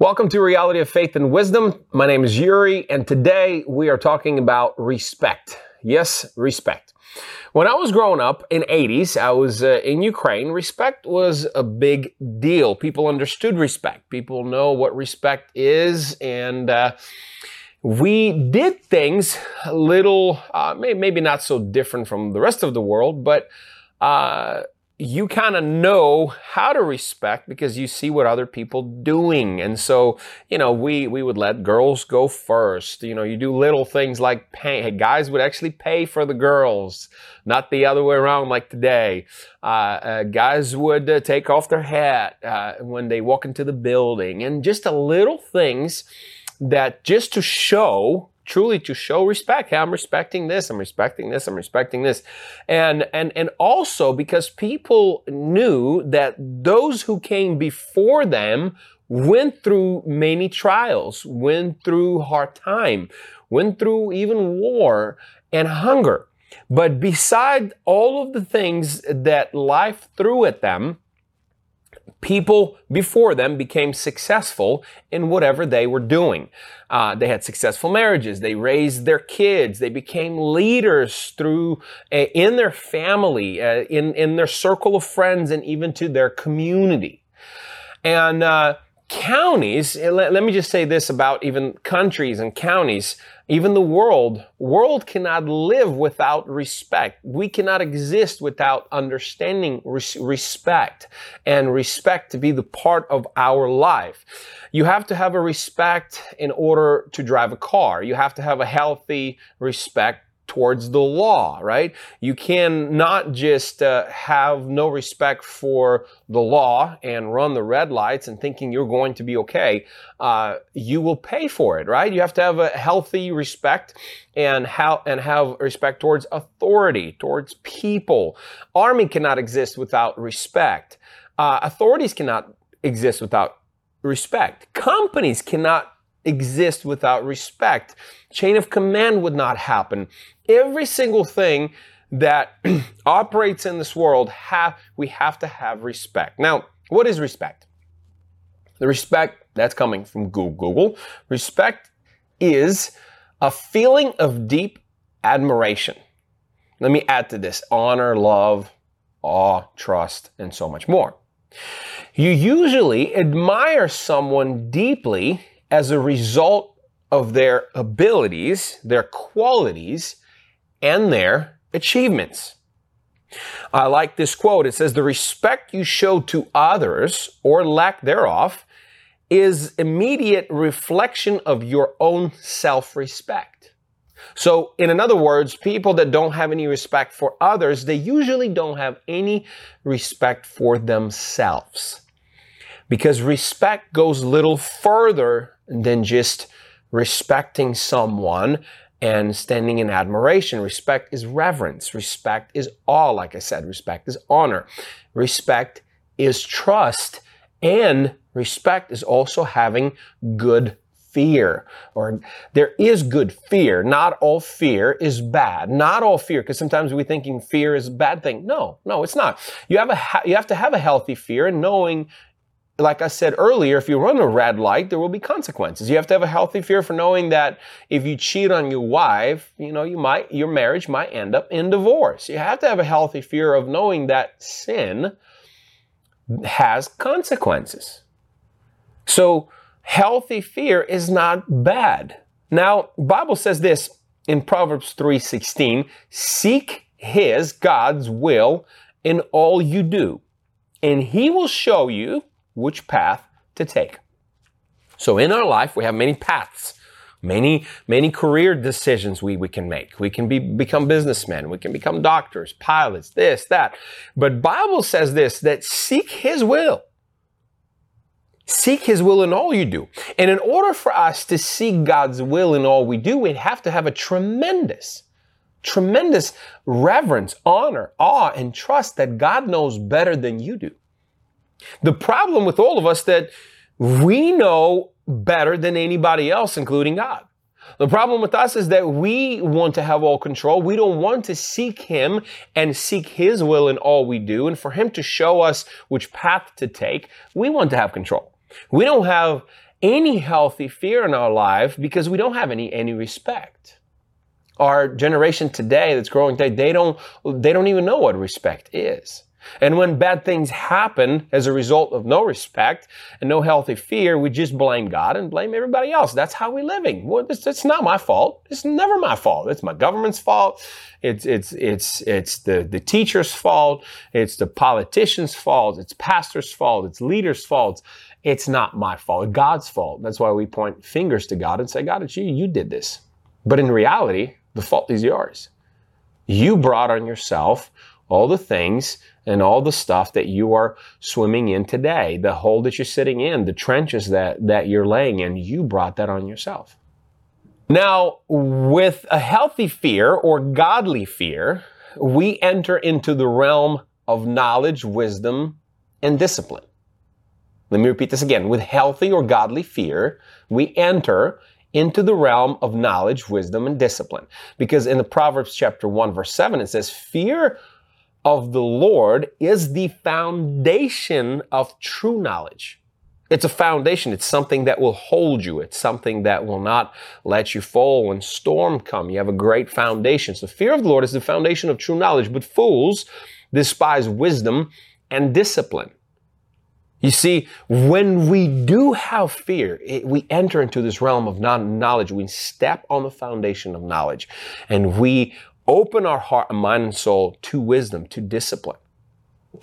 Welcome to Reality of Faith and Wisdom. My name is Yuri, and today we are talking about respect. Yes, respect. When I was growing up in 80s, I was uh, in Ukraine. Respect was a big deal. People understood respect. People know what respect is, and uh, we did things a little, uh, maybe not so different from the rest of the world, but uh, you kind of know how to respect because you see what other people doing. And so, you know, we, we would let girls go first. You know, you do little things like pay. Guys would actually pay for the girls, not the other way around like today. Uh, uh, guys would uh, take off their hat uh, when they walk into the building and just a little things that just to show truly to show respect. Hey, I'm respecting this. I'm respecting this. I'm respecting this. And, and, and also because people knew that those who came before them went through many trials, went through hard time, went through even war and hunger. But beside all of the things that life threw at them, people before them became successful in whatever they were doing. Uh, they had successful marriages. They raised their kids. They became leaders through uh, in their family, uh, in in their circle of friends, and even to their community. And uh, counties, eh, let, let, me just say this about even countries and counties, even the world, world cannot live without respect. We cannot exist without understanding res- respect and respect to be the part of our life. You have to have a respect in order to drive a car. You have to have a healthy respect towards the law, right? You can not just uh, have no respect for the law and run the red lights and thinking you're going to be okay. Uh, you will pay for it, right? You have to have a healthy respect and how and have respect towards authority, towards people. Army cannot exist without respect. Uh, authorities cannot exist without respect. Companies cannot exist without respect. Chain of command would not happen. Every single thing that operates in this world have we have to have respect. Now, what is respect? The respect that's coming from Google. Respect is a feeling of deep admiration. Let me add to this honor, love, awe, trust, and so much more. You usually admire someone deeply as a result of their abilities, their qualities, and their achievements. I like this quote. It says, The respect you show to others or lack thereof is immediate reflection of your own self respect. So, in other words, people that don't have any respect for others, they usually don't have any respect for themselves. Because respect goes little further than just respecting someone and standing in admiration. Respect is reverence. Respect is awe, like I said. Respect is honor. Respect is trust. And respect is also having good fear or there is good fear. Not all fear is bad. Not all fear, because sometimes we're thinking fear is a bad thing. No, no, it's not. You have a, you have to have a healthy fear and knowing like I said earlier, if you run a red light, there will be consequences. You have to have a healthy fear for knowing that if you cheat on your wife, you know, you might, your marriage might end up in divorce. You have to have a healthy fear of knowing that sin has consequences. So healthy fear is not bad. Now, Bible says this in Proverbs 3:16, seek his God's will in all you do, and he will show you which path to take. So in our life, we have many paths, many, many career decisions we, we can make. We can be, become businessmen. We can become doctors, pilots, this, that. But Bible says this, that seek His will. Seek His will in all you do. And in order for us to seek God's will in all we do, we have to have a tremendous, tremendous reverence, honor, awe, and trust that God knows better than you do. The problem with all of us that we know better than anybody else, including God. The problem with us is that we want to have all control. We don't want to seek Him and seek His will in all we do. And for Him to show us which path to take, we want to have control. We don't have any healthy fear in our life because we don't have any, any respect. Our generation today that's growing today, they don't, they don't even know what respect is. And when bad things happen as a result of no respect and no healthy fear, we just blame God and blame everybody else. That's how we're living. Well, it's, it's not my fault. It's never my fault. It's my government's fault. It's, it's, it's, it's the, the teacher's fault. It's the politician's fault. It's pastor's fault. It's leader's fault. It's not my fault. God's fault. That's why we point fingers to God and say, God, it's you. You did this. But in reality, the fault is yours. You brought on yourself all the things and all the stuff that you are swimming in today, the hole that you're sitting in, the trenches that, that you're laying in, you brought that on yourself. Now, with a healthy fear or godly fear, we enter into the realm of knowledge, wisdom, and discipline. Let me repeat this again. With healthy or godly fear, we enter into the realm of knowledge, wisdom, and discipline. Because in the Proverbs chapter 1 verse 7, it says, fear of the Lord is the foundation of true knowledge. It's a foundation. It's something that will hold you. It's something that will not let you fall when storm come. You have a great foundation. So fear of the Lord is the foundation of true knowledge, but fools despise wisdom and discipline. You see, when we do have fear, it, we enter into this realm of non knowledge. We step on the foundation of knowledge and we open our heart and mind and soul to wisdom, to discipline.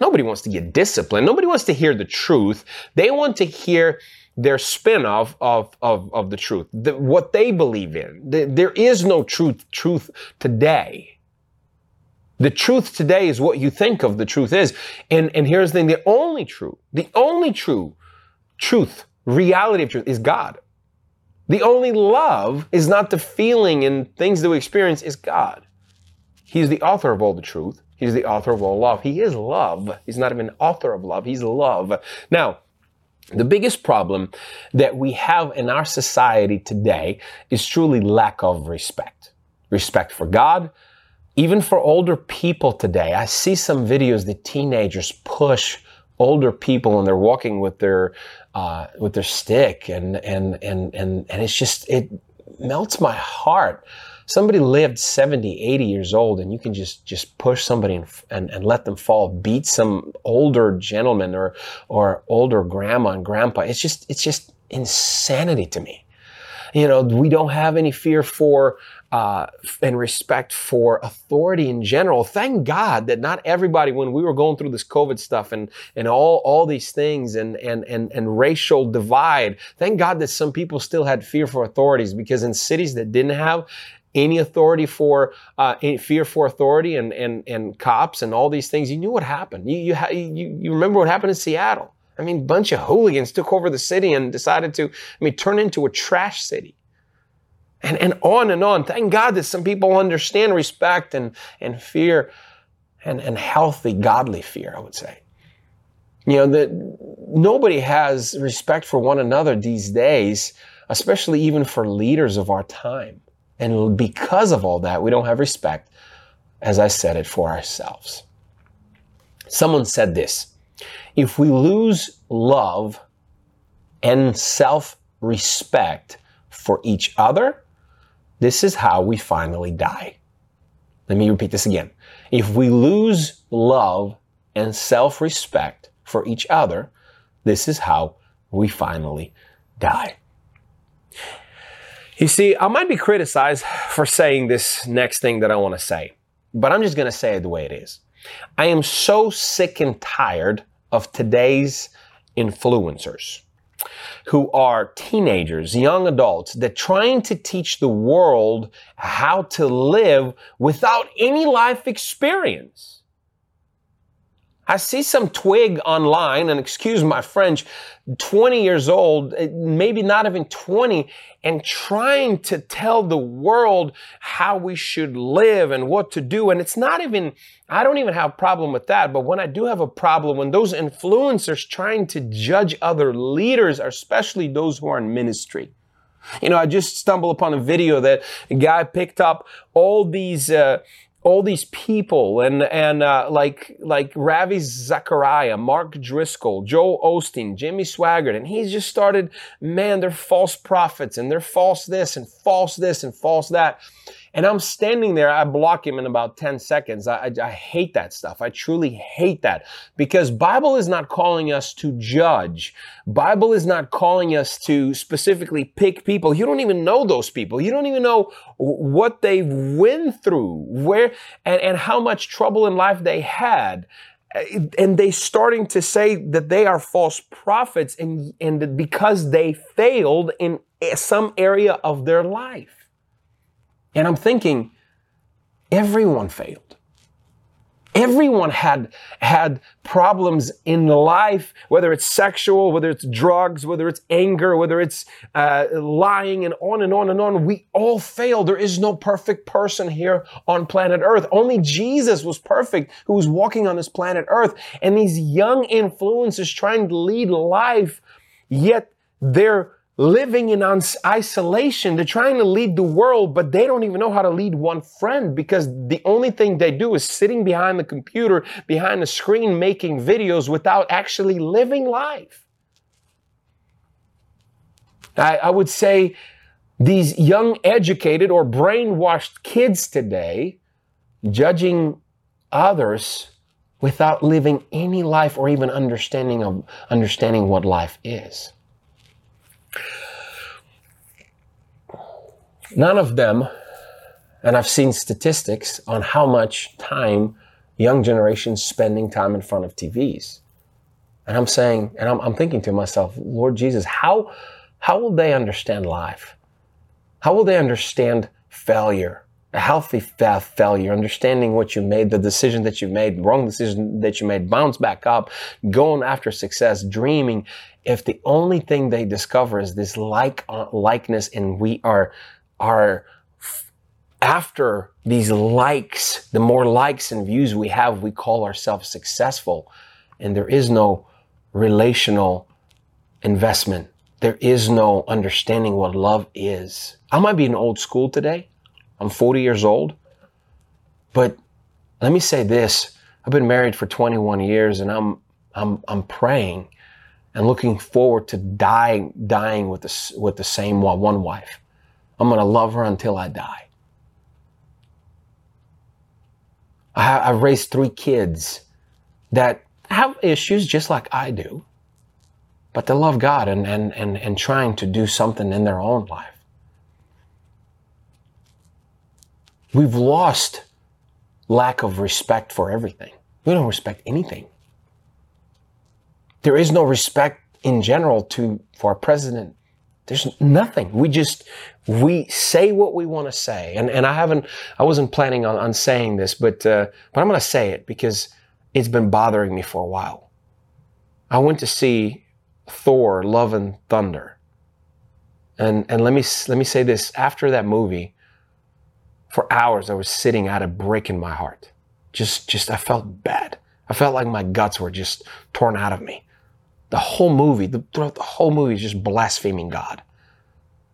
Nobody wants to get disciplined. Nobody wants to hear the truth. They want to hear their spin off of, of, of the truth, the, what they believe in. The, there is no truth, truth today. The truth today is what you think of the truth is. And, and here's the thing, the only truth, the only true truth, reality of truth is God. The only love is not the feeling and things that we experience is God. He's the author of all the truth. He's the author of all love. He is love. He's not even author of love. He's love. Now, the biggest problem that we have in our society today is truly lack of respect. Respect for God, even for older people today. I see some videos that teenagers push older people and they're walking with their uh, with their stick and and and and and it's just it melts my heart somebody lived 70 80 years old and you can just just push somebody and, and, and let them fall beat some older gentleman or or older grandma and grandpa it's just it's just insanity to me you know we don't have any fear for uh, and respect for authority in general. Thank God that not everybody, when we were going through this COVID stuff and, and all, all these things and, and, and, and racial divide, thank God that some people still had fear for authorities because in cities that didn't have, any authority for uh, any fear for authority and, and, and cops and all these things. You knew what happened. You, you, you, you remember what happened in Seattle. I mean, bunch of hooligans took over the city and decided to, I mean, turn into a trash city. And, and on and on. Thank God that some people understand respect and, and fear and, and healthy, godly fear, I would say. You know, that nobody has respect for one another these days, especially even for leaders of our time. And because of all that, we don't have respect, as I said it, for ourselves. Someone said this if we lose love and self respect for each other, this is how we finally die. Let me repeat this again. If we lose love and self respect for each other, this is how we finally die. You see, I might be criticized for saying this next thing that I want to say, but I'm just going to say it the way it is. I am so sick and tired of today's influencers who are teenagers, young adults, that trying to teach the world how to live without any life experience. I see some twig online, and excuse my French, 20 years old, eh, maybe not even 20, and trying to tell the world how we should live and what to do. And it's not even, I don't even have a problem with that. But when I do have a problem, when those influencers trying to judge other leaders, especially those who are in ministry. You know, I just stumbled upon a video that a guy picked up all these, uh, all these people and and uh, like like Ravi Zachariah, Mark Driscoll, Joel Osteen, Jimmy Swaggart, and he's just started. Man, they're false prophets and they're false this and false this and false that. And I'm standing there, I block him in about 10 seconds. I, I, I, hate that stuff. I truly hate that because Bible is not calling us to judge. Bible is not calling us to specifically pick people. You don't even know those people. You don't even know what they've went through, where, and, and how much trouble in life they had and they starting to say that they are false prophets and, and because they failed in eh, some area of their life. And I'm thinking, everyone failed. Everyone had, had problems in life, whether it's sexual, whether it's drugs, whether it's anger, whether it's uh, lying, and on and on and on. We all fail. There is no perfect person here on planet Earth. Only Jesus was perfect who was walking on this planet Earth. And these young influencers trying to lead life, yet they're living in isolation. They're trying to lead the world, but they don't even know how to lead one friend because the only thing they do is sitting behind the computer, behind the screen, making videos without actually living life. I, I would say these young, educated, or brainwashed kids today judging others without living any life or even understanding of understanding what life is. None of them, and I've seen statistics on how much time young generations spending time in front of TVs. And I'm saying, and I'm, I'm thinking to myself, Lord Jesus, how, how will they understand life? How will they understand failure? Healthy fa- failure, understanding what you made, the decision that you made, wrong decision that you made, bounce back up, going after success, dreaming. If the only thing they discover is this like uh, likeness, and we are are after these likes, the more likes and views we have, we call ourselves successful. And there is no relational investment. There is no understanding what love is. I might be an old school today. I'm 40 years old. But let me say this. I've been married for 21 years and I'm, I'm, I'm praying and looking forward to dying, dying with the, with the same one wife. I'm going to love her until I die. I, have raised three kids that have issues just like I do, but they love God and, and, and, and trying to do something in their own life. We've lost lack of respect for everything. We don't respect anything. There is no respect in general to for our president there's nothing. We just, we say what we want to say. And, and I haven't, I wasn't planning on, on saying this, but, uh, but I'm going to say it because it's been bothering me for a while. I went to see Thor, Love and Thunder. And, and let me, let me say this after that movie, for hours, I was sitting at a break in my heart. Just, just, I felt bad. I felt like my guts were just torn out of me the whole movie, the, throughout the whole movie is just blaspheming God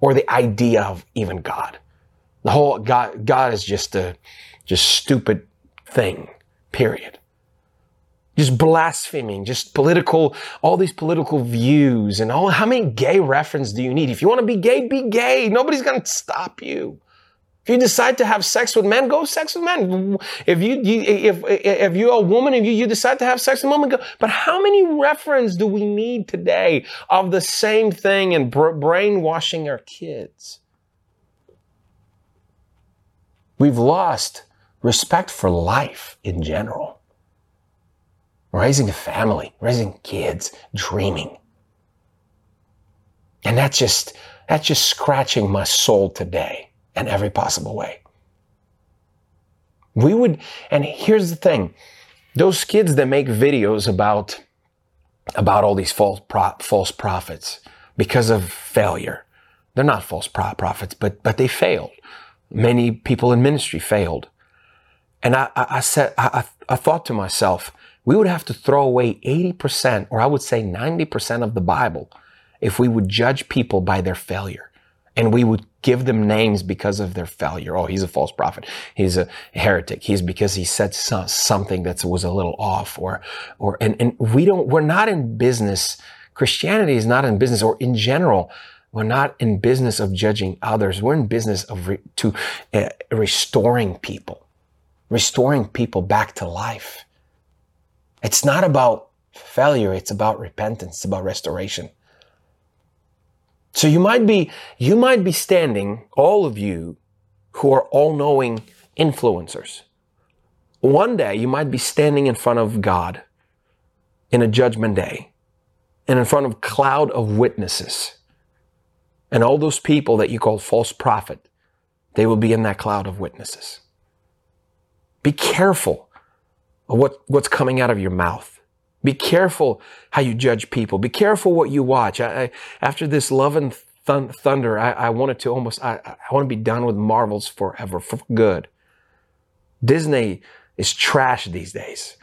or the idea of even God. The whole God, God is just a just stupid thing, period. Just blaspheming, just political, all these political views and all, how many gay reference do you need? If you want to be gay, be gay. Nobody's going to stop you. If you decide to have sex with men, go sex with men. If you, you if if you're a woman and you, you decide to have sex with women, go. But how many reference do we need today of the same thing and brainwashing our kids? We've lost respect for life in general. Raising a family, raising kids, dreaming. And that's just, that's just scratching my soul today in every possible way. We would, and here's the thing those kids that make videos about, about all these false, pro, false prophets because of failure, they're not false pro- prophets, but, but they failed. Many people in ministry failed. And I, I, I said, I, I thought to myself, we would have to throw away 80%, or I would say 90% of the Bible if we would judge people by their failure And we would give them names because of their failure. Oh, he's a false prophet. He's a heretic. He's because he said something that was a little off or, or, and, and we don't, we're not in business. Christianity is not in business or in general. We're not in business of judging others. We're in business of re, to uh, restoring people, restoring people back to life. It's not about failure. It's about repentance. It's about restoration. So you might be, you might be standing, all of you who are all knowing influencers. One day you might be standing in front of God in a judgment day and in front of cloud of witnesses. And all those people that you call false prophet, they will be in that cloud of witnesses. Be careful of what, what's coming out of your mouth. Be careful how you judge people. Be careful what you watch. I, I, after this Love and th- Thunder, I, I, wanted to almost, I want to be done with Marvels forever, for good. Disney is trash these days.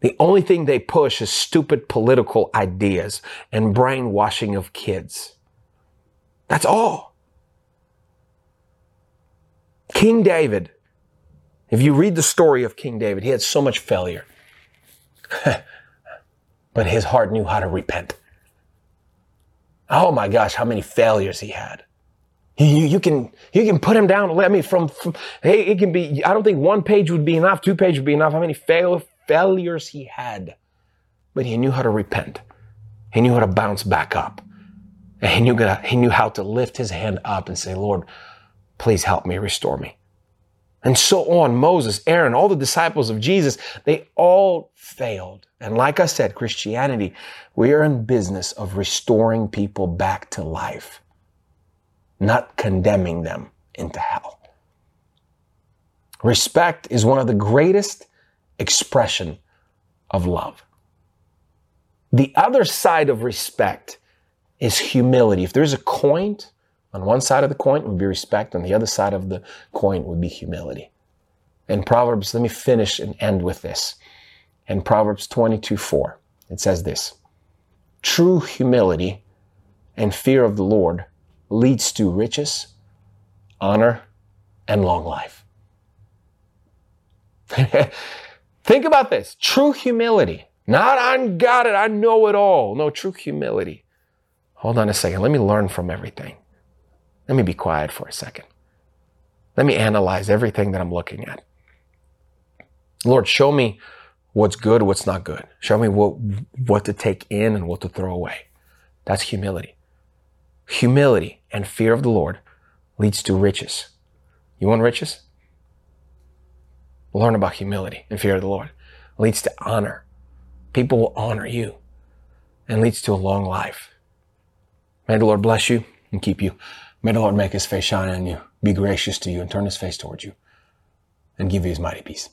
The only thing they push is stupid political ideas and brainwashing of kids. That's all. King David, if you read the story of King David, he had so much failure. but his heart knew how to repent. Oh my gosh, how many failures he had. You, you can you can put him down. I mean, from, from hey, it can be. I don't think one page would be enough. Two pages would be enough. How many fail, failures he had, but he knew how to repent. He knew how to bounce back up, and he knew he knew how to lift his hand up and say, "Lord, please help me, restore me." And so on. Moses, Aaron, all the disciples of Jesus, they all failed. And like I said, Christianity, we are in business of restoring people back to life, not condemning them into hell. Respect is one of the greatest expression of love. The other side of respect is humility. If there's a coin, on one side of the coin would be respect, on the other side of the coin would be humility. In Proverbs, let me finish and end with this in Proverbs 22 4. It says this True humility and fear of the Lord leads to riches, honor, and long life. Think about this true humility. Not I got it, I know it all. No, true humility. Hold on a second. Let me learn from everything. Let me be quiet for a second. Let me analyze everything that I'm looking at. Lord, show me what's good, what's not good. Show me what, what to take in and what to throw away. That's humility. Humility and fear of the Lord leads to riches. You want riches? Learn about humility and fear of the Lord. It leads to honor. People will honor you and leads to a long life. May the Lord bless you and keep you. May the Lord make his face shine on you, be gracious to you, and turn his face towards you, and give you his mighty peace.